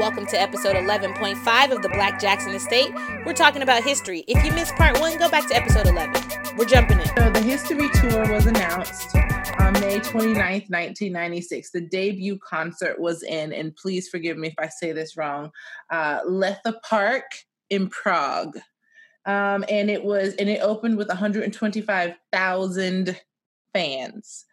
Welcome to episode 11.5 of the Black Jackson Estate. We're talking about history. If you missed part one, go back to episode 11. We're jumping in. So the history tour was announced on May 29th, 1996. The debut concert was in, and please forgive me if I say this wrong, uh, Letha Park in Prague. Um, and it was, and it opened with 125,000 fans.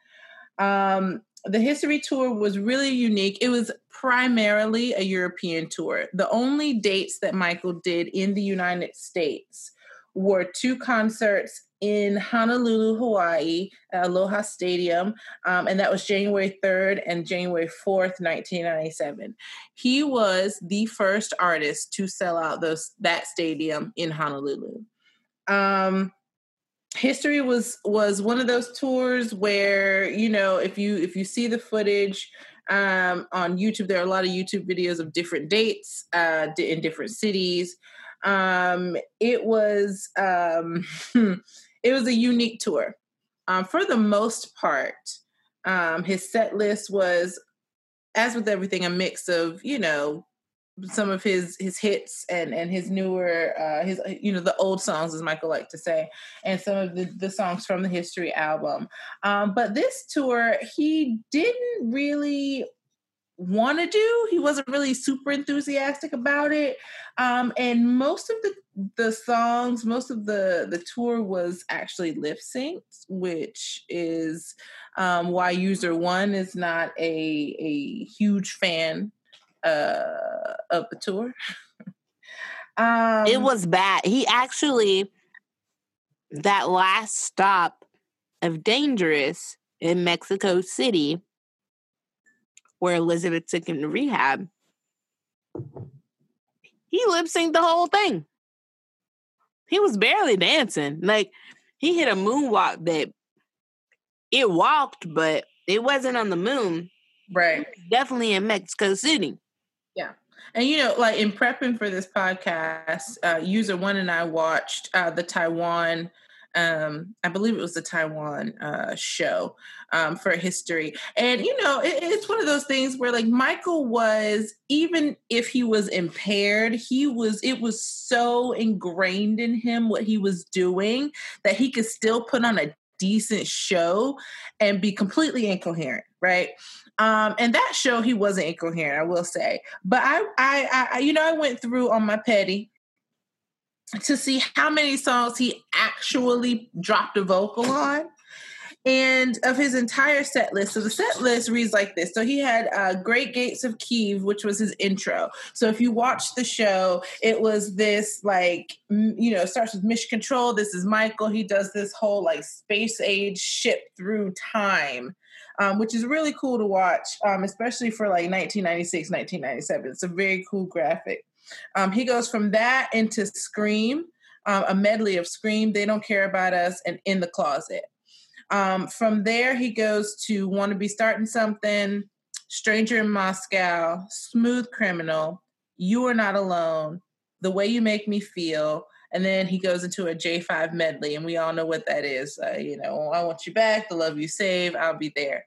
Um, the history tour was really unique. It was primarily a European tour. The only dates that Michael did in the United States were two concerts in Honolulu, Hawaii, Aloha Stadium, um, and that was January 3rd and January 4th, 1997. He was the first artist to sell out those that stadium in Honolulu. Um, history was was one of those tours where you know if you if you see the footage um, on youtube there are a lot of youtube videos of different dates uh, in different cities. Um, it was um, it was a unique tour. Um, for the most part um, his set list was as with everything a mix of you know some of his his hits and and his newer uh his you know the old songs as michael liked to say and some of the the songs from the history album. Um but this tour he didn't really want to do. He wasn't really super enthusiastic about it. Um and most of the the songs most of the the tour was actually lip synced which is um why user one is not a a huge fan uh, of the tour. um, it was bad. He actually, that last stop of Dangerous in Mexico City, where Elizabeth took him to rehab, he lip synced the whole thing. He was barely dancing. Like he hit a moonwalk that it walked, but it wasn't on the moon. Right. Definitely in Mexico City. And you know, like in prepping for this podcast, uh, user one and I watched uh, the Taiwan, um, I believe it was the Taiwan uh, show um, for history. And you know, it, it's one of those things where like Michael was, even if he was impaired, he was. It was so ingrained in him what he was doing that he could still put on a decent show and be completely incoherent, right? Um, and that show he wasn't incoherent, I will say. But I, I, I, you know, I went through on my petty to see how many songs he actually dropped a vocal on. And of his entire set list, so the set list reads like this. So he had uh, Great Gates of Kiev, which was his intro. So if you watch the show, it was this like, you know, starts with Mission Control. This is Michael. He does this whole like space age ship through time um, which is really cool to watch, um, especially for like 1996, 1997. It's a very cool graphic. Um, he goes from that into Scream, um, a medley of Scream, They Don't Care About Us, and In the Closet. Um, from there, he goes to Want to Be Starting Something, Stranger in Moscow, Smooth Criminal, You Are Not Alone, The Way You Make Me Feel, and then he goes into a J5 medley, and we all know what that is. Uh, you know, I want you back, the love you save, I'll be there.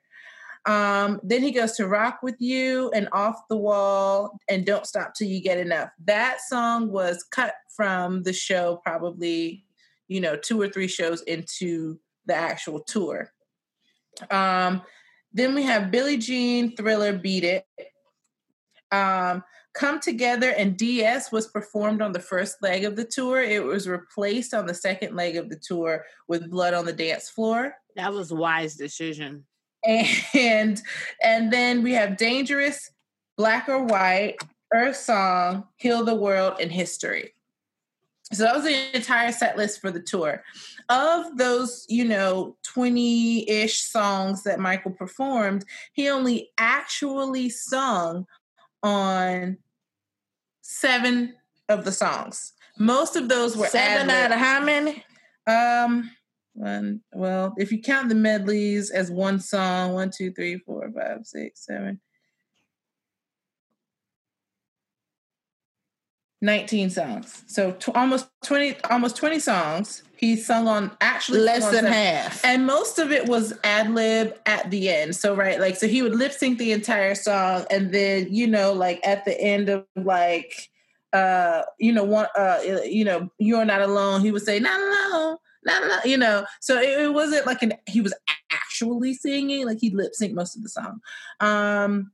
Um, then he goes to Rock with You and Off the Wall and Don't Stop Till You Get Enough. That song was cut from the show, probably, you know, two or three shows into the actual tour. Um, then we have Billie Jean, Thriller, Beat It. Um, Come Together and DS was performed on the first leg of the tour. It was replaced on the second leg of the tour with Blood on the Dance Floor. That was wise decision. And and then we have Dangerous, Black or White, Earth Song, Heal the World, and History. So that was the entire set list for the tour. Of those, you know, 20 ish songs that Michael performed, he only actually sung on seven of the songs. Most of those were seven ad-lib. out of how many? Um, one. Well, if you count the medleys as one song, one, two, three, four, five, six, seven. 19 songs. So t- almost 20 almost 20 songs. He sung on actually less than half. And most of it was ad lib at the end. So right, like so he would lip sync the entire song and then, you know, like at the end of like uh, you know, one uh you know, you're not alone, he would say, Not alone, not alone, you know. So it, it wasn't like an he was actually singing, like he lip synced most of the song. Um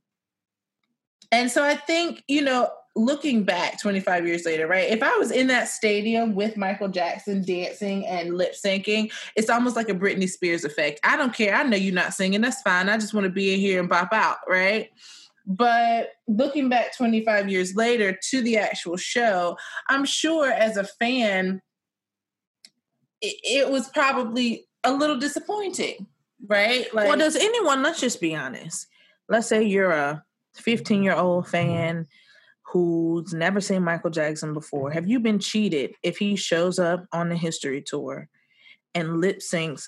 and so I think, you know, looking back 25 years later, right? If I was in that stadium with Michael Jackson dancing and lip syncing, it's almost like a Britney Spears effect. I don't care. I know you're not singing. That's fine. I just want to be in here and bop out, right? But looking back 25 years later to the actual show, I'm sure as a fan, it, it was probably a little disappointing, right? Like, well, does anyone, let's just be honest. Let's say you're a 15 year old fan who's never seen Michael Jackson before, have you been cheated if he shows up on the history tour and lip syncs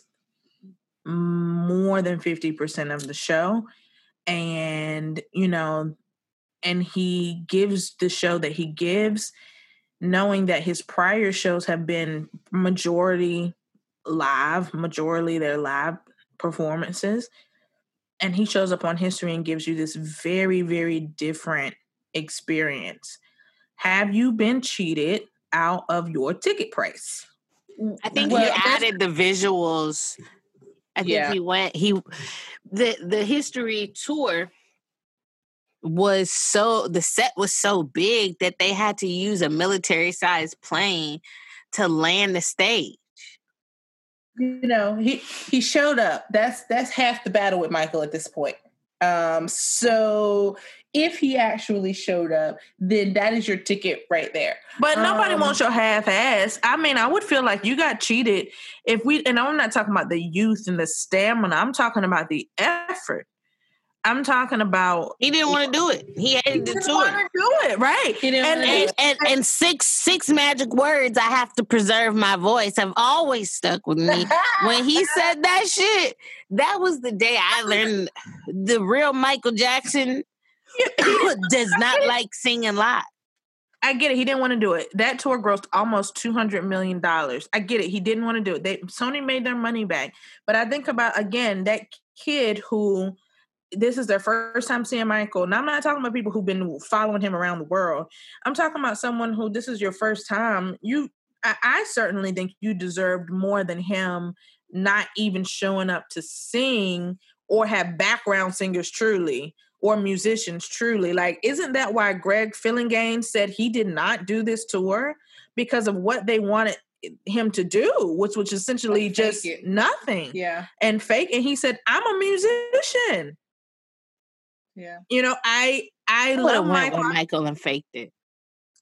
more than 50% of the show? And, you know, and he gives the show that he gives, knowing that his prior shows have been majority live, majority their live performances. And he shows up on history and gives you this very, very different experience. Have you been cheated out of your ticket price? I think well, he added the visuals. I think yeah. he went he the the history tour was so the set was so big that they had to use a military sized plane to land the stage. You know, he he showed up. That's that's half the battle with Michael at this point. Um, so if he actually showed up, then that is your ticket right there. But nobody um, wants your half ass. I mean, I would feel like you got cheated if we, and I'm not talking about the youth and the stamina, I'm talking about the effort. I'm talking about he didn't want to do it. He hated he didn't want to do it, right? And, and, and, and six six magic words. I have to preserve my voice. Have always stuck with me. when he said that shit, that was the day I learned the real Michael Jackson does not like singing live. I get it. He didn't want to do it. That tour grossed almost two hundred million dollars. I get it. He didn't want to do it. They Sony made their money back. But I think about again that kid who this is their first time seeing Michael. Now I'm not talking about people who've been following him around the world. I'm talking about someone who this is your first time. You, I, I certainly think you deserved more than him not even showing up to sing or have background singers truly or musicians truly. Like, isn't that why Greg Phillinganes said he did not do this tour because of what they wanted him to do, which was essentially like just it. nothing. Yeah. And fake. And he said, I'm a musician. Yeah. You know, I I love Michael. Michael and faked it.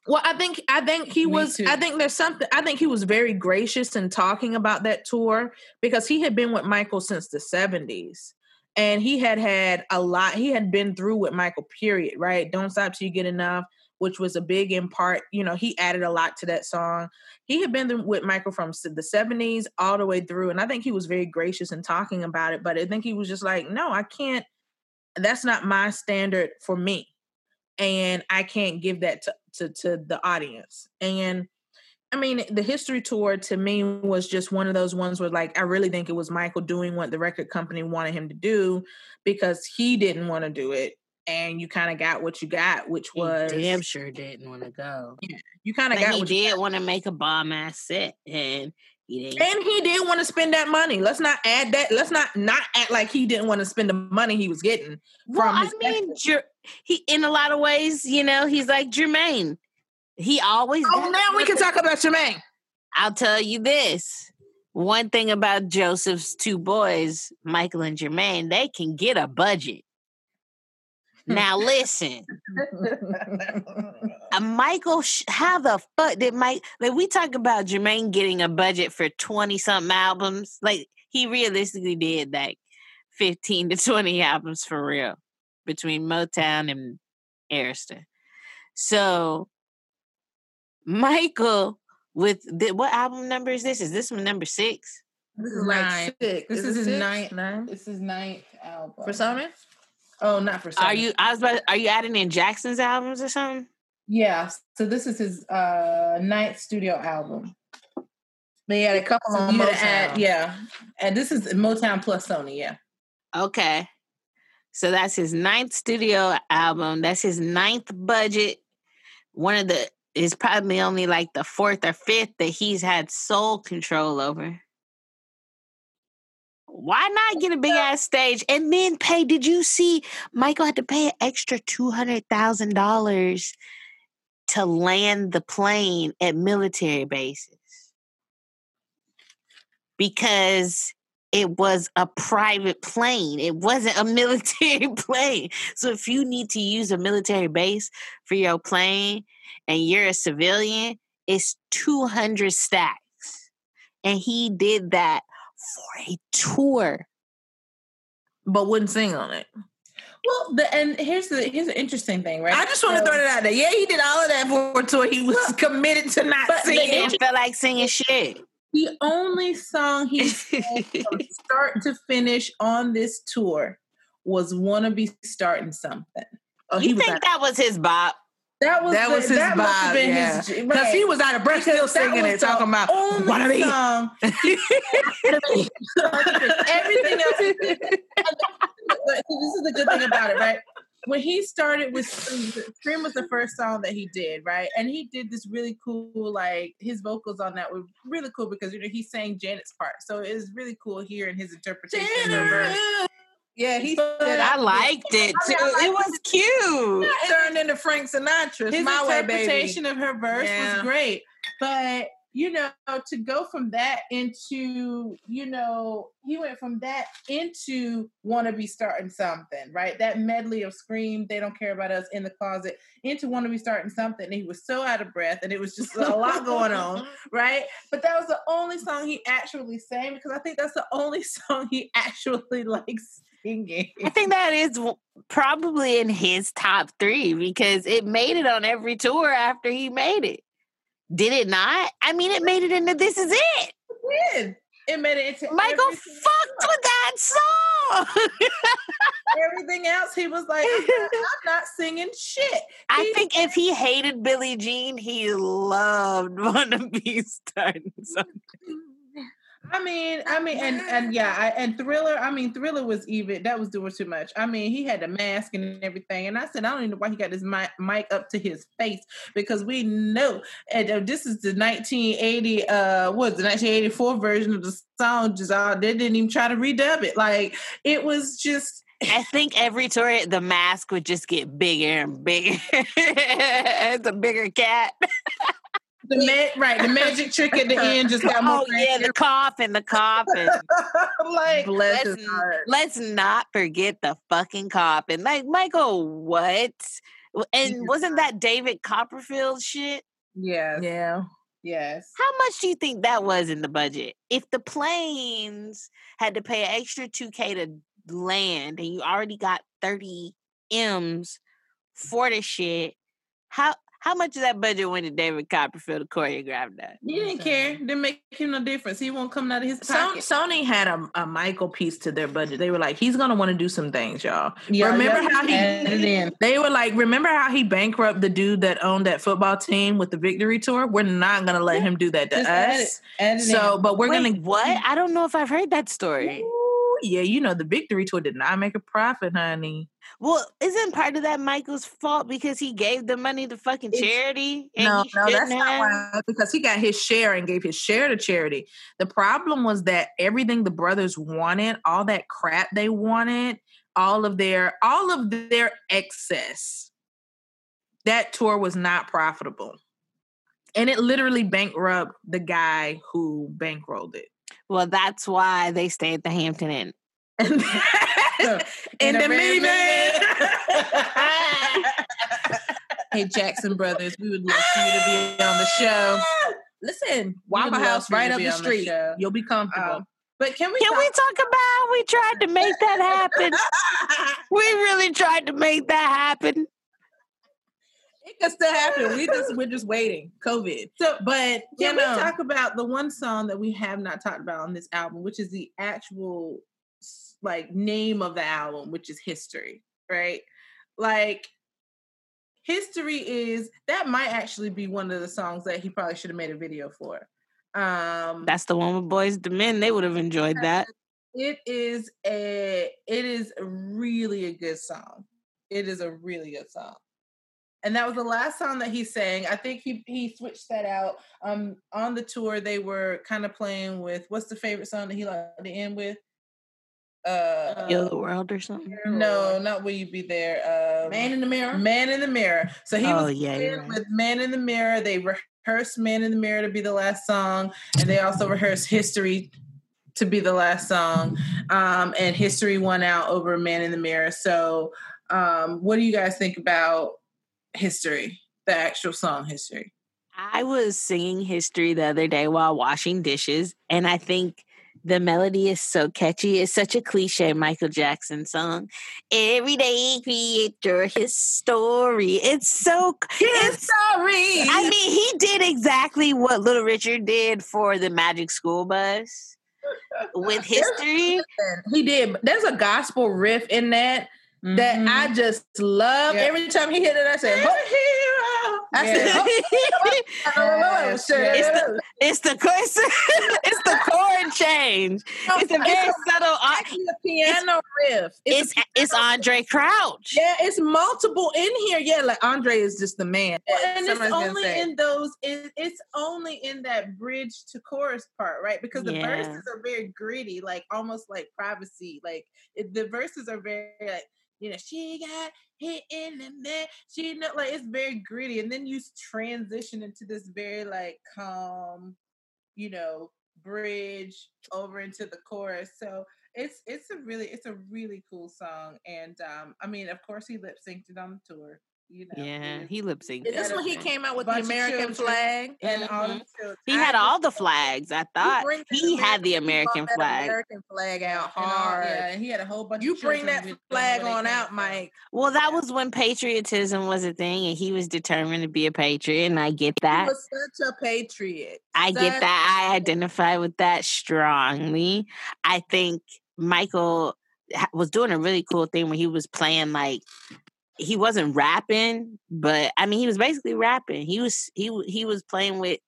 Well, I think I think he Me was. Too. I think there's something. I think he was very gracious in talking about that tour because he had been with Michael since the '70s, and he had had a lot. He had been through with Michael. Period. Right. Don't stop till you get enough, which was a big in part. You know, he added a lot to that song. He had been with Michael from the '70s all the way through, and I think he was very gracious in talking about it. But I think he was just like, no, I can't that's not my standard for me and i can't give that to, to, to the audience and i mean the history tour to me was just one of those ones where like i really think it was michael doing what the record company wanted him to do because he didn't want to do it and you kind of got what you got, which was he damn sure didn't want to go. Yeah, you kind of got. He did want to make a bomb ass set, and he and he did want to spend that money. Let's not add that. Let's not not act like he didn't want to spend the money he was getting. Well, I mean, he in a lot of ways, you know, he's like Jermaine. He always. Oh, now we can talk about Jermaine. I'll tell you this. One thing about Joseph's two boys, Michael and Jermaine, they can get a budget. Now listen, uh, Michael, how the fuck did Mike? Like we talk about Jermaine getting a budget for twenty something albums. Like he realistically did like fifteen to twenty albums for real between Motown and Arista. So Michael, with the, what album number is this? Is this one number six? This is like nine. six. This is, is his ninth. Nine. This is ninth album for Sony. Oh, not for. Are you? I was about. Are you adding in Jackson's albums or something? Yeah. So this is his uh ninth studio album. They had a couple so on Motown. Add, yeah. And this is Motown plus Sony, yeah. Okay. So that's his ninth studio album. That's his ninth budget. One of the is probably only like the fourth or fifth that he's had sole control over. Why not get a big ass stage and then pay? Did you see Michael had to pay an extra two hundred thousand dollars to land the plane at military bases? Because it was a private plane. It wasn't a military plane. So if you need to use a military base for your plane and you're a civilian, it's 200 stacks. And he did that for a tour. But wouldn't sing on it. Well, the, and here's the here's the interesting thing, right? I just want to throw it out there. Yeah, he did all of that for a tour. He was committed to not singing. He didn't feel like singing shit. The only song he sang from start to finish on this tour was "Wanna Be Starting Something." Oh, you he think that was his bop? That was that the, was his that vibe, yeah. Because right. he was out of breath still singing and talking about what are they? Song. everything else. this is the good thing about it, right? When he started with Scream, was the first song that he did, right? And he did this really cool, like his vocals on that were really cool because you know he sang Janet's part, so it was really cool hearing his interpretation Janet. of her. Yeah, he said I liked it too. I mean, liked it was cute. It turned into Frank Sinatra. His My interpretation way, of her verse yeah. was great, but you know, to go from that into, you know, he went from that into wanna be starting something, right? That medley of scream, they don't care about us in the closet, into wanna be starting something. And he was so out of breath and it was just a lot going on, right? But that was the only song he actually sang because I think that's the only song he actually likes singing. I think that is probably in his top three because it made it on every tour after he made it. Did it not? I mean, it made it into This Is It. It did. It made it into Michael fucked with that song. everything else, he was like, I'm not, I'm not singing shit. I think if he hated Billie Jean, he loved Wanna Be Starting Something. I mean, I mean, and and yeah, I, and Thriller. I mean, Thriller was even that was doing too much. I mean, he had the mask and everything, and I said, I don't even know why he got his mic, mic up to his face because we know, and uh, this is the 1980, uh, what the 1984 version of the song. Just uh, they didn't even try to redub it. Like it was just. I think every tour the mask would just get bigger and bigger. it's a bigger cat. the ma- right, the magic trick at the end just got more. Oh yeah, the coffin, the coffin. like let's, let's not forget the fucking coffin. Like Michael, what? And wasn't that David Copperfield shit? Yes. Yeah. Yes. How much do you think that was in the budget? If the planes had to pay an extra 2K to land and you already got 30 M's for the shit, how how much of that budget went to David Copperfield to choreograph that? He didn't care. Didn't make him no difference. He won't come out of his pocket. Sony had a, a Michael piece to their budget. They were like, he's gonna want to do some things, y'all. Yeah, remember how he? They were like, remember how he bankrupted the dude that owned that football team with the victory tour? We're not gonna let yeah. him do that to Just us. Add it, add it so, in. but we're Wait, gonna what? I don't know if I've heard that story. Ooh, Oh, yeah, you know the victory tour did not make a profit, honey. Well, isn't part of that Michael's fault because he gave the money to fucking charity? no, no, that's have? not why. Because he got his share and gave his share to charity. The problem was that everything the brothers wanted, all that crap they wanted, all of their all of their excess, that tour was not profitable. And it literally bankrupt the guy who bankrolled it. Well, that's why they stay at the Hampton Inn. in, the minivan. hey, Jackson Brothers, we would love for you to be on the show. Listen, Waffle House right up the street. The You'll be comfortable. Um, but can we can talk- we talk about we tried to make that happen? we really tried to make that happen. It can still happen. We just we're just waiting. COVID. So, but can we talk about the one song that we have not talked about on this album, which is the actual like name of the album, which is history, right? Like History is that might actually be one of the songs that he probably should have made a video for. Um That's the one with Boyz II Men. They would have enjoyed that. It is a it is really a good song. It is a really good song. And that was the last song that he sang. I think he he switched that out. Um on the tour they were kind of playing with what's the favorite song that he liked to end with? uh Heal the world or something? No, not Will You Be There. Um, Man in the Mirror. Man in the Mirror. So he oh, was yeah, right. with Man in the Mirror. They rehearsed Man in the Mirror to be the last song, and they also rehearsed History to be the last song. Um, and History won out over Man in the Mirror. So, um, what do you guys think about History, the actual song History? I was singing History the other day while washing dishes, and I think the melody is so catchy. It's such a cliche Michael Jackson song. Every day create your his story. It's so his story. I mean, he did exactly what Little Richard did for the Magic School Bus with history. He did. There's a gospel riff in that mm-hmm. that I mm-hmm. just love. Yep. Every time he hit it, I said, I said, oh, it's, the, it's the it's, it's the chord change. It's a very it's subtle. Actually, a piano riff. It's it's, it's Andraé Crouch. Yeah, it's multiple in here. Yeah, like Andre is just the man. Well, and it's only in those. It, it's only in that bridge to chorus part, right? Because the yeah. verses are very gritty, like almost like privacy. Like it, the verses are very like you know, she got hit in the neck. She know like it's very gritty. And then you transition into this very like calm, you know, bridge over into the chorus. So it's it's a really it's a really cool song. And um I mean of course he lip synced it on the tour you know. Yeah, he lip synced. Is this when he came out with the American flag? And mm-hmm. all He had all the flags. I thought he had the American flag. American flag out hard. All, yeah, he had a whole bunch. You bring that flag on out, Mike. Well, that was when patriotism was a thing, and he was determined to be a patriot, and I get that. He was such a patriot. I such get that. I identify with that strongly. I think Michael was doing a really cool thing when he was playing like he wasn't rapping, but I mean he was basically rapping. He was he he was playing with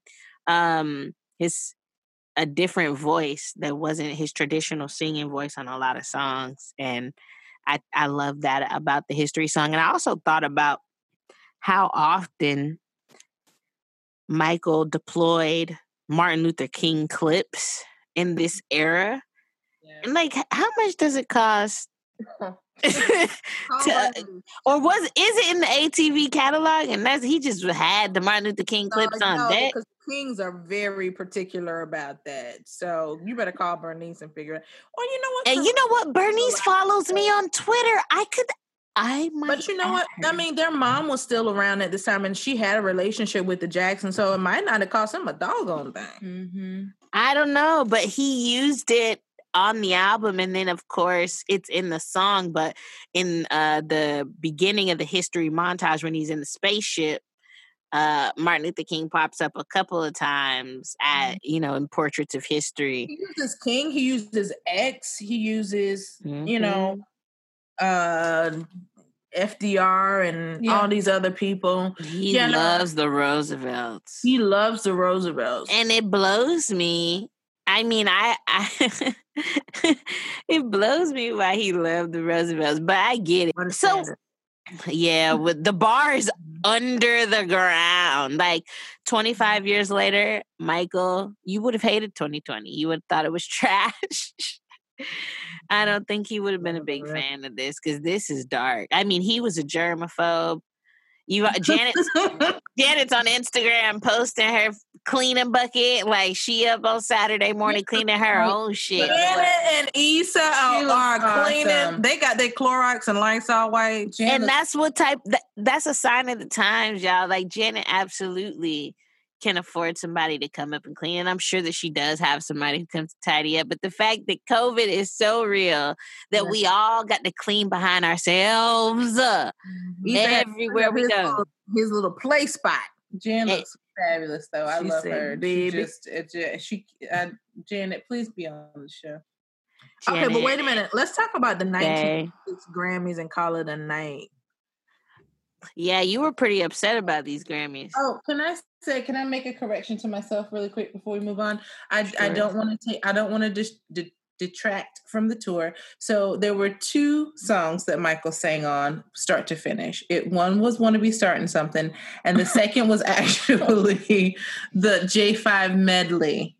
um his a different voice that wasn't his traditional singing voice on a lot of songs and I I love that about the history song and I also thought about how often Michael deployed Martin Luther King clips in this era. Yeah. And like how much does it cost to, or was is it in the ATV catalog? And that's he just had the Martin Luther King clips uh, on no, that. Because Kings are very particular about that. So you better call Bernice and figure it. Out. Or you know what? And you know what? Bernice follows me on Twitter. I could. I might. But you know what? Her. I mean, their mom was still around at this time, and she had a relationship with the Jackson, so it might not have cost him a doggone thing. Mm-hmm. I don't know, but he used it on the album and then of course it's in the song but in uh the beginning of the history montage when he's in the spaceship uh Martin Luther King pops up a couple of times at mm-hmm. you know in portraits of history. He uses King, he uses X, he uses mm-hmm. you know uh FDR and yeah. all these other people. He yeah, loves no, the Roosevelts. He loves the Roosevelts. And it blows me I mean, I, I it blows me why he loved the Roosevelts, but I get it. So, yeah, with the is under the ground, like 25 years later, Michael, you would have hated 2020. You would have thought it was trash. I don't think he would have been a big fan of this because this is dark. I mean, he was a germaphobe. You uh, Janet Janet's on Instagram posting her cleaning bucket like she up on Saturday morning cleaning her own shit. Janet and Eissa are, are cleaning. They got their Clorox and Lysol wipes. And that's what type. That, that's a sign of the times, y'all. Like Janet, absolutely can afford somebody to come up and clean. And I'm sure that she does have somebody who comes to tidy up. But the fact that COVID is so real that yeah. we all got to clean behind ourselves uh, everywhere we go. Little, his little play spot. Jan looks fabulous, though. I love said, her. Baby. She just, it, she, uh, Janet, please be on the show. Janet. Okay, but wait a minute. Let's talk about the 1996 Grammys and call it a night. Yeah, you were pretty upset about these Grammys. Oh, can I say? Can I make a correction to myself really quick before we move on? I sure. I don't want to take. I don't want to. Dis- detract from the tour. So there were two songs that Michael sang on start to finish. It one was "Want to Be Starting Something," and the second was actually the J5 medley.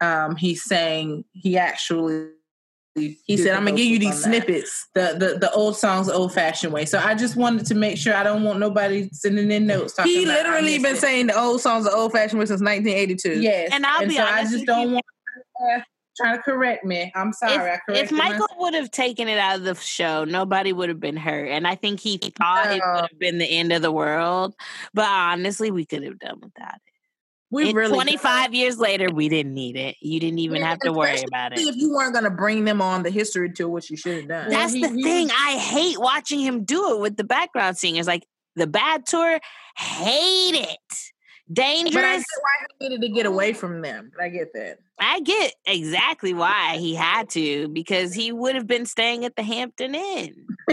Um, he sang. He actually. He said, "I'm gonna give you these snippets, the, the the old songs, old fashioned way." So I just wanted to make sure I don't want nobody sending in notes. he literally been it. saying the old songs, the old fashioned way since 1982. Yes, and I'll and be so honest, I just don't want trying to correct me. I'm sorry. If, if Michael myself. would have taken it out of the show, nobody would have been hurt. And I think he thought no. it would have been the end of the world. But honestly, we could have done without it. We really 25 years later, we didn't need it. You didn't even yeah, have to worry about it. If you weren't going to bring them on the history tour, which you should have done. That's well, he, the he, thing. I hate watching him do it with the background singers. Like the bad tour, hate it. Dangerous. But I get why he needed to get away from them. I get that. I get exactly why he had to because he would have been staying at the Hampton Inn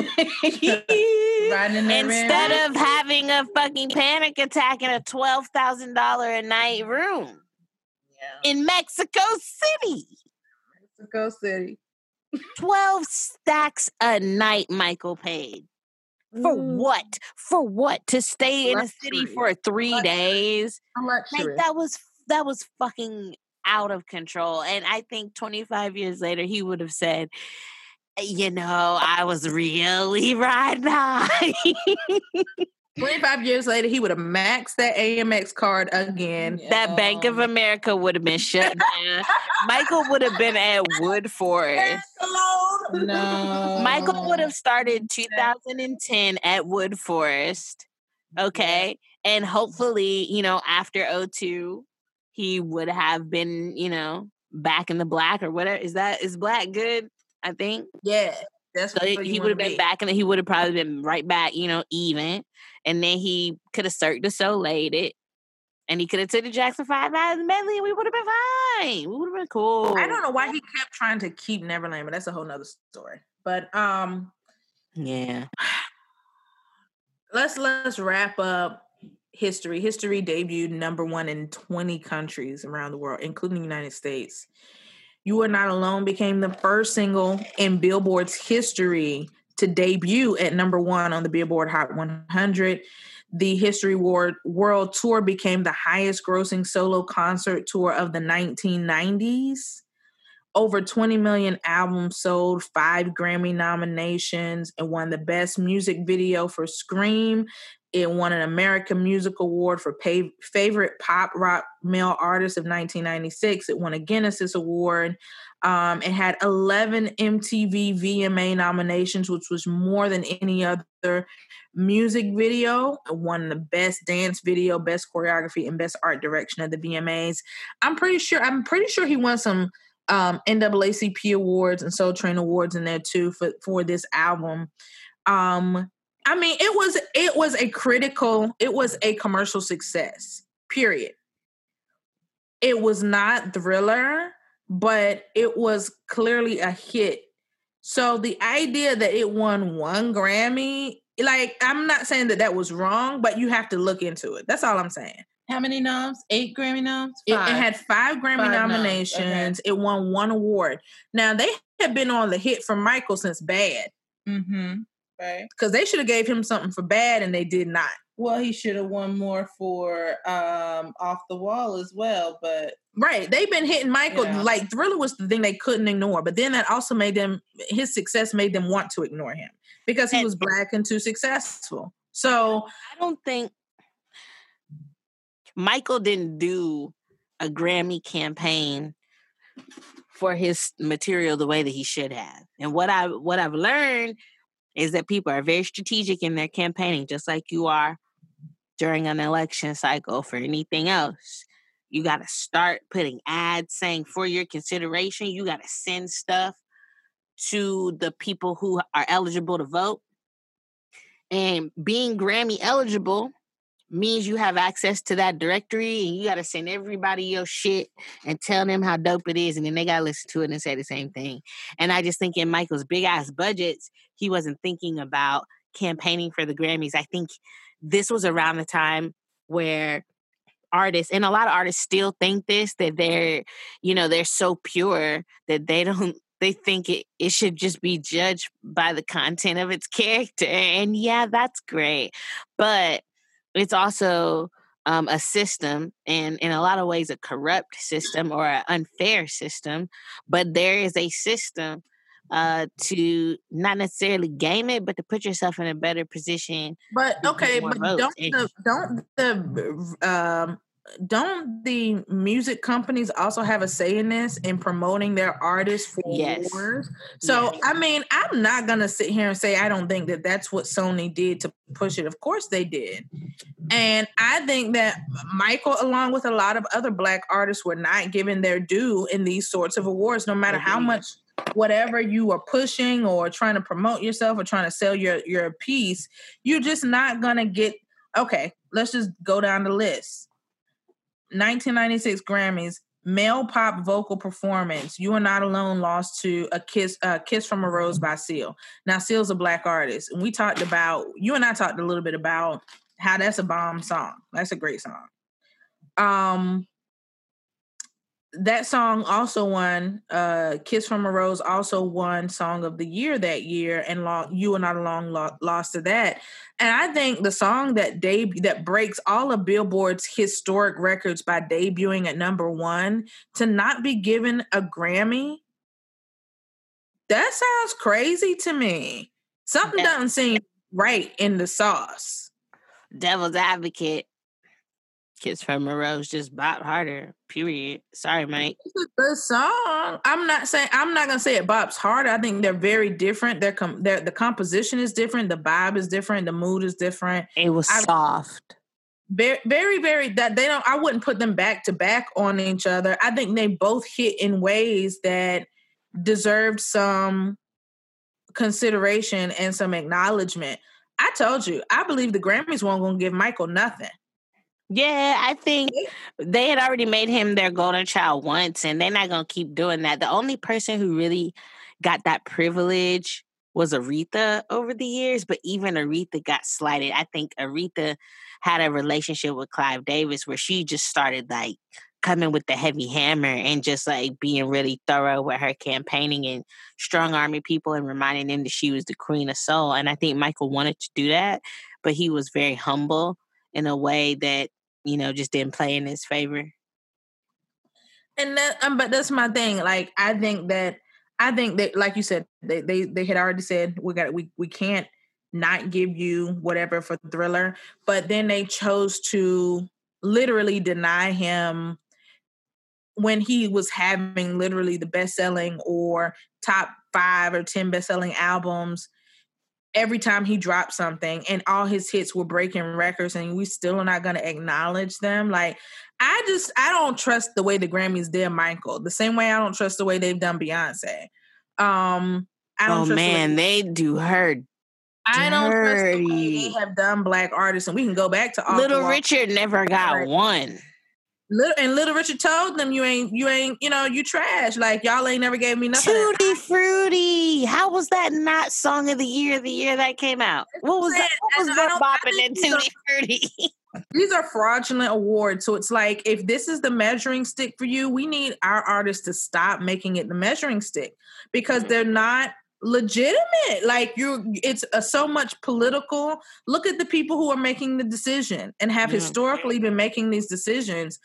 instead of having a fucking panic attack in a twelve thousand dollar a night room yeah. in Mexico City. Mexico City. Twelve stacks a night. Michael paid. For mm. what? For what? To stay in a city for three Luxury. days? Like that was that was fucking out of control. And I think 25 years later, he would have said, you know, I was really riding high. 25 years later, he would have maxed that Amex card again. That Bank of America would have been shut down. Michael would have been at Woodforest. No. Michael would have started 2010 at Woodforest. Okay. And hopefully, you know, after O2, he would have been, you know, back in the black or whatever. Is that is black good? I think. Yeah. That's so he would have been back and he would have probably been right back, you know, even. And then he could have Cirque du Soleil it. And he could have took the Jackson Five out of the medley and we would have been fine. We would have been cool. I don't know why he kept trying to keep Neverland, but that's a whole nother story. But um Yeah. Let's let's wrap up history. History debuted number one in 20 countries around the world, including the United States. You Are Not Alone became the first single in Billboard's history to debut at number one on the Billboard Hot 100. The History World, World Tour became the highest grossing solo concert tour of the 1990s. Over 20 million albums sold, five Grammy nominations, and won the Best Music Video for Scream it won an American Music Award for favorite pop rock male artist of 1996. It won a Guinness Award. Um, it had 11 MTV VMA nominations, which was more than any other music video. It won the best dance video, best choreography, and best art direction of the VMAs. I'm pretty sure. I'm pretty sure he won some um, NAACP awards and Soul Train awards in there too for for this album. Um, I mean, it was it was a critical, it was a commercial success. Period. It was not thriller, but it was clearly a hit. So the idea that it won one Grammy, like I'm not saying that that was wrong, but you have to look into it. That's all I'm saying. How many noms? Eight Grammy noms? It, it, had five Grammy five nominations. Okay. It won one award. Now they have been on the hit from Michael since Bad. Mm-hmm. Right. Because they should have gave him something for bad and they did not. Well, he should have won more for um off the wall as well, but Right. They've been hitting Michael yeah. like Thriller was the thing they couldn't ignore. But then that also made them his success made them want to ignore him because he and, was black and too successful. So I don't think Michael didn't do a Grammy campaign for his material the way that he should have. And what I what I've learned is that people are very strategic in their campaigning, just like you are during an election cycle for anything else. You got to start putting ads saying for your consideration. You got to send stuff to the people who are eligible to vote. And being Grammy eligible means you have access to that directory and you got to send everybody your shit and tell them how dope it is and then they got to listen to it and say the same thing and i just think in michael's big ass budgets he wasn't thinking about campaigning for the Grammys, I think this was around the time where artists and a lot of artists still think this that they're you know they're so pure that they don't they think it, it should just be judged by the content of its character and yeah that's great. But it's also um, a system and in a lot of ways a corrupt system or an unfair system but there is a system uh, to not necessarily game it, but to put yourself in a better position. But okay, but don't the, don't the um don't the music companies also have a say in this in promoting their artists for yes. awards? So yes. I mean, I'm not gonna sit here and say I don't think that that's what Sony did to push it. Of course they did, and I think that Michael, along with a lot of other Black artists, were not given their due in these sorts of awards, no matter how much whatever you are pushing or trying to promote yourself or trying to sell your your piece, you're just not gonna get. Okay, let's just go down the list 1996 Grammys, male pop vocal performance. You are not alone. Lost to a kiss, a kiss from a rose by Seal. Now Seal's a black artist, and we talked about you and I talked a little bit about how that's a bomb song. That's a great song. Um, that song also won uh kiss from a rose also won song of the year that year and lo- you are not alone lo- lost to that. And i think the song that deb- that breaks all of billboard's historic records by debuting at number one to not be given a grammy that sounds crazy to me. Something doesn't seem right in the sauce. Devil's advocate Kiss from a Rose just bop harder. Period. Sorry, Mike. The song. I'm not saying I'm not gonna say it bops harder. I think they're very different. They're, com- the composition is different. The vibe is different. The mood is different. It was I, soft. Very, very, very. That they don't. I wouldn't put them back to back on each other. I think they both hit in ways that deserved some consideration and some acknowledgement. I told you, I believe the Grammys weren't going to give Michael nothing. Yeah, I think they had already made him their golden child once, and they're not gonna keep doing that. The only person who really got that privilege was Aretha over the years, but even Aretha got slighted. I think Aretha had a relationship with Clive Davis where she just started like coming with the heavy hammer and just like being really thorough with her campaigning and strong arming people and reminding them that she was the queen of soul. And I think Michael wanted to do that, but he was very humble in a way that you know, just didn't play in his favor. And that, um, but that's my thing. Like, I think that, I think that, like you said, they they they had already said we got we we can't not give you whatever for Thriller, but then they chose to literally deny him when he was having literally the best selling or top five or 10 best selling albums every time he dropped something and all his hits were breaking records and we still are not going to acknowledge them like i just i don't trust the way the grammys did michael the same way i don't trust the way they've done beyonce um i don't oh man the they do her I don't trust the way they have done black artists, and we can go back to Little Richard never got one. Little and Little Richard told them you ain't you ain't you know you trash like y'all ain't never gave me nothing. Tutti Frutti, how was that not song of the year the year that came out? What was that? What was that bopping in Tutti Frutti? These are fraudulent awards, so it's like if this is the measuring stick for you, we need our artists to stop making it the measuring stick because mm-hmm. they're not legitimate. Like you it's a, so much political. Look at the people who are making the decision and have yeah. historically been making these decisions.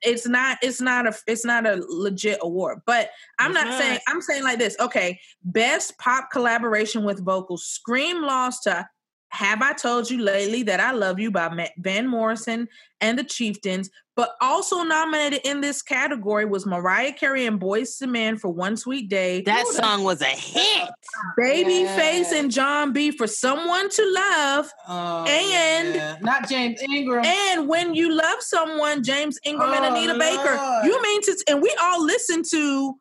It's not it's not a it's not a legit award. But i'm it's not, saying i'm saying like this. Okay best pop collaboration with vocals. Scream lost to have I Told You Lately That I Love You by Van Morrison and the Chieftains. But also nominated in this category was Mariah Carey and Boyz II Men for One Sweet Day. That Ooh, song was a hit. Babyface yeah. and Jon B for Someone to Love. Oh, and yeah. not James Ingram. And When You Love Someone, James Ingram oh, and Anita Lord. Baker. You mean to and we all listened to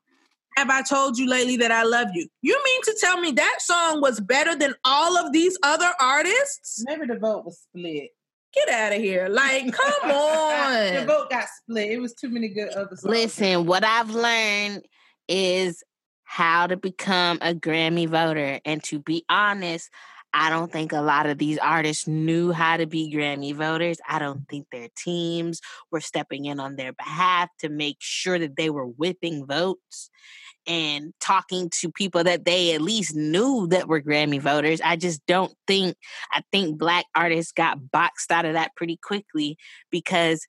have I told you lately that I love you? You mean to tell me that song was better than all of these other artists? Maybe the vote was split. Get out of here. Like, come on. the vote got split. It was too many good other songs. Listen, what I've learned is how to become a Grammy voter. And to be honest, I don't think a lot of these artists knew how to be Grammy voters. I don't think their teams were stepping in on their behalf to make sure that they were whipping votes and talking to people that they at least knew that were Grammy voters. I just don't think, I think black artists got boxed out of that pretty quickly because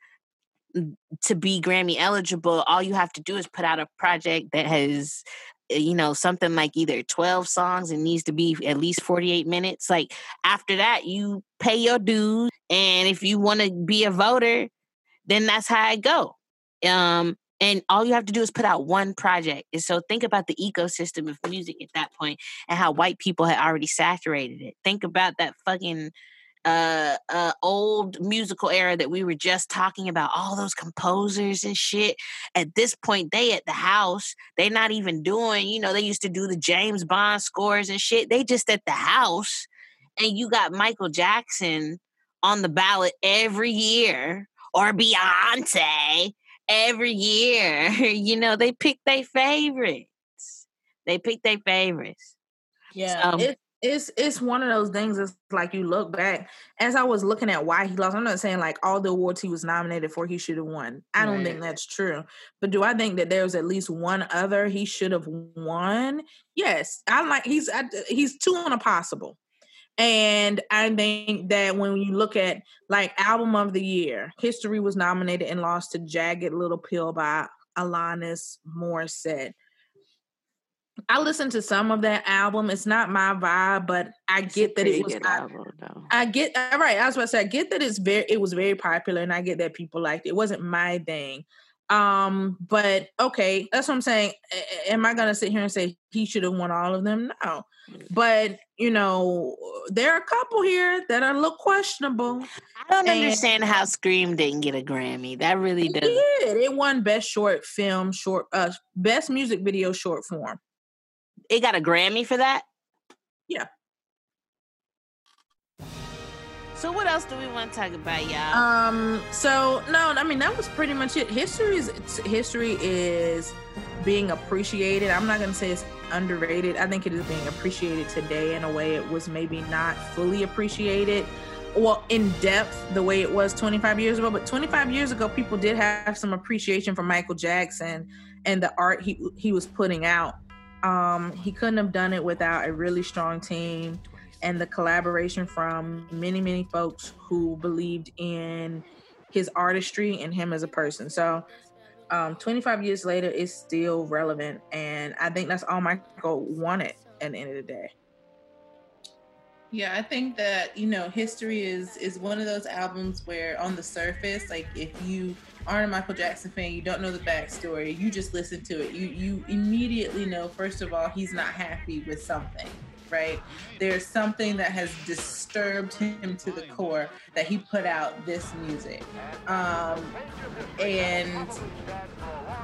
to be Grammy eligible, all you have to do is put out a project that has eh, you know something like either 12 songs and needs to be at least 48 minutes like after that you pay your dues and if you want to be a voter then that's how I go um and all you have to do is put out one project and so think about the ecosystem of music at that point and how white people had already saturated it. Think about that fucking uh, uh old musical era that we were just talking about all those composers and shit. At this point they at the house they not even doing you know they used to do the james bond scores and shit. They just at the house and you got michael jackson on the ballot every year or beyonce every year you know they pick their favorites they pick their favorites yeah, um, so, it's it's one of those things. It's like you look back as I was looking at why he lost. I'm not saying like all the awards he was nominated for he should have won. I don't think that's true. But do I think that there's at least one other he should have won? Yes, I like he's I, he's two on a possible. And I think that when you look at like album of the year, History was nominated and lost to Jagged Little Pill by Alanis Morissette. I listened to some of that album. It's not my vibe, but I it's get that it was. I, album, I, get all right. I was about to say I get that it's very. It was very popular, and I get that people liked it. It wasn't my thing, um, but okay, that's what I'm saying. Am I gonna sit here and say he should have won all of them? No, but you know, there are a couple here that are a little questionable. I don't and understand how Scream didn't get a Grammy. That really does. It, it won Best Short Film, Short, uh, Best Music Video Short Form. It got a Grammy for that? Yeah. So what else do we want to talk about, y'all? Um. So no, I mean that was pretty much it. History is history is being appreciated. I'm not gonna say it's underrated. I think it is being appreciated today in a way it was maybe not fully appreciated. Well, in depth, the way it was 25 years ago. But 25 years ago, people did have some appreciation for Michael Jackson and the art he he was putting out. Um, he couldn't have done it without a really strong team and the collaboration from many, many folks who believed in his artistry and him as a person. So, um, 25 years later, it's still relevant. And I think that's all Michael wanted at the end of the day. Yeah, I think that you know, history is is one of those albums where, on the surface, like if you aren't a Michael Jackson fan, you don't know the backstory, you just listen to it, you you immediately know. First of all, he's not happy with something, right? There's something that has disturbed him to the core that he put out this music, um, and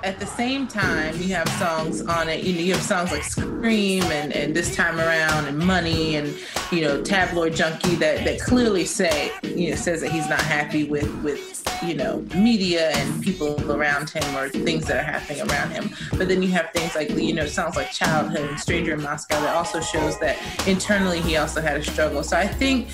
at the same time, you have songs on it. You know, you have songs like "Scream" and, and "This Time Around" and "Money" and you know, "Tabloid Junkie" that that clearly say you know says that he's not happy with with you know media and people around him or things that are happening around him. But then you have things like you know sounds like "Childhood" and "Stranger in Moscow" that also shows that internally he also had a struggle. So I think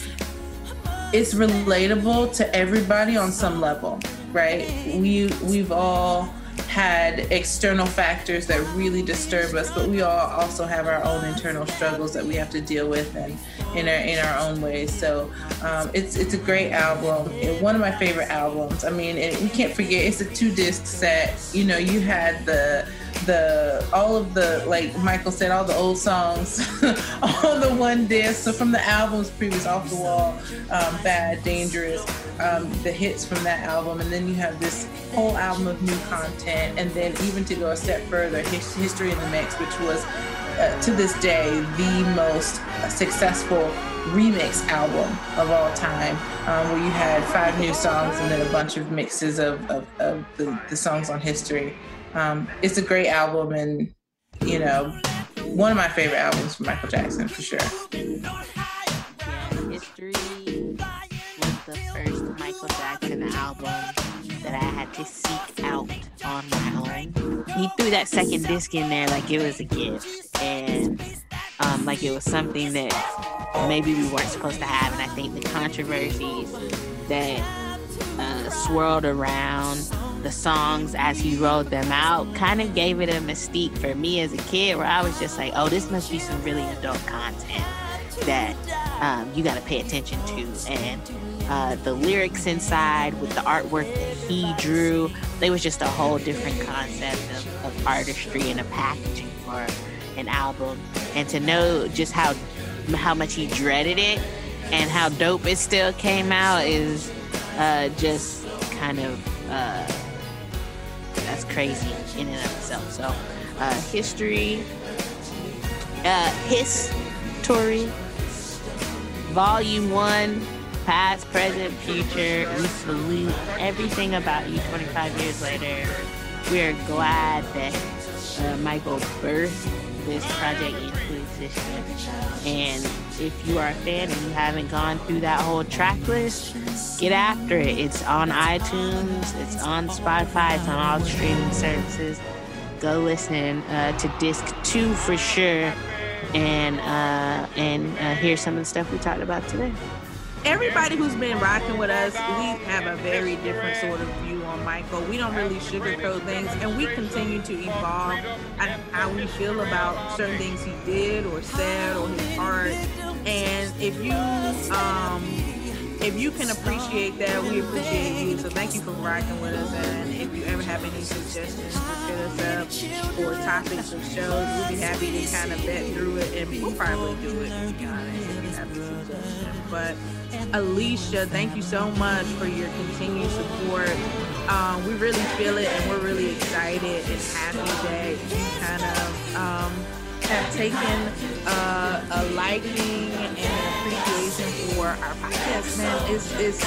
it's relatable to everybody on some level, right? We we've all had external factors that really disturb us, but we all also have our own internal struggles that we have to deal with and in our in our own ways. So um, it's it's a great album, one of my favorite albums. I mean, we can't forget it's a two disc set. You know, you had the the all of the like Michael said, all the old songs, all the one disc. So from the albums previous, Off the Wall, um, Bad, Dangerous, um, the hits from that album, and then you have this whole album of new content, and then even to go a step further, his, History in the Mix, which was uh, to this day the most successful remix album of all time, um, where you had five new songs and then a bunch of mixes of, of, of the, the songs on history. Um, it's a great album, and you know, one of my favorite albums from Michael Jackson for sure. History was the first Michael Jackson album that I had to seek out on my own. He threw that second disc in there like it was a gift, and um, like it was something that maybe we weren't supposed to have. And I think the controversies that uh, swirled around the songs as he wrote them out kind of gave it a mystique for me as a kid where I was just like, oh, this must be some really adult content that um, you got to pay attention to. And uh, the lyrics inside with the artwork that he drew, they was just a whole different concept of, of artistry and a packaging for an album. And to know just how how much he dreaded it and how dope it still came out is uh, just kind of uh, that's crazy in and of itself. So uh, history, uh, history, volume one, past, present, future. We salute everything about you 25 years later. We're glad that uh, Michael birthed this project into existence. And if you are a fan and you haven't gone through that whole track list, get after it. It's on iTunes, it's on Spotify, it's on all streaming services. Go listen uh, to disc two for sure, and uh, and uh, hear some of the stuff we talked about today everybody who's been rocking with us, we have a very different sort of view on Michael. We don't really sugarcoat things, and we continue to evolve how we feel about certain things he did or said or his art. And if you um, if you can appreciate that, we appreciate you. So thank you for rocking with us. And if you ever have any suggestions hit us up or topics of shows, we'll be happy to kind of vet through it, and we'll probably do it. To be honest, if you have a suggestion, but Alicia, thank you so much for your continued support. Um, we really feel it and we're really excited and happy that you kind of um, have taken uh, a liking and appreciation for our podcast, man. It's, it's,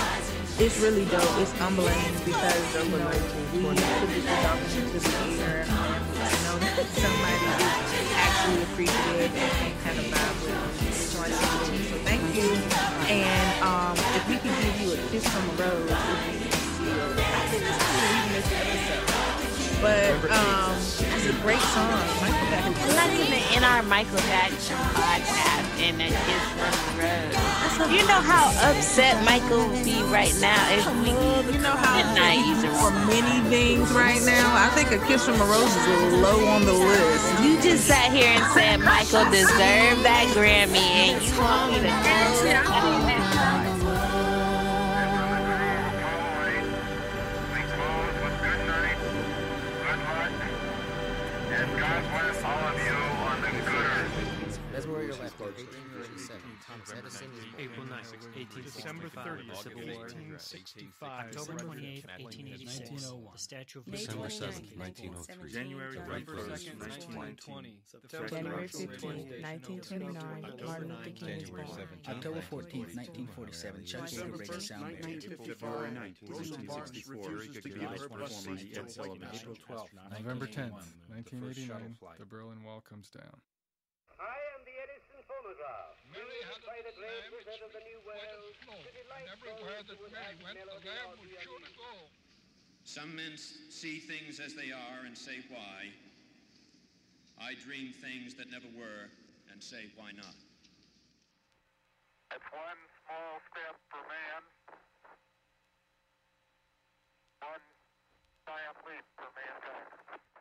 it's really dope. It's humbling because you know, we put this out into the air and you know somebody is actually appreciative and, and kind of vibe with So thank you. And um, if we can give you a kiss from a rose, But um, it's a great song. Michael Jackson. Not gonna end our Michael Jackson podcast and a kiss from the rose. You know how upset Michael would be right now if we you know how he's for many things right now. I think a kiss from a rose is a little low on the list. You just sat here and said Michael deserved that Grammy, and you want me to. southwest all of you. Thomas Edison April 9, 1865, Civil War, 1865, October 28, 1886, the Statue of December 7, 1903, January 1st, 1920, January 15, 1929, Martin Luther King is born. October 14, 1947, Chuck Yeager breaks sound barrier. February 19, 1864, April 12, November 10th, 1989, the Berlin Wall comes down. Mary had the of the New World, and everywhere that Mary went, the lamb go. Some men see things as they are and say, why? I dream things that never were and say, why not? It's one small step for man, one giant leap for mankind.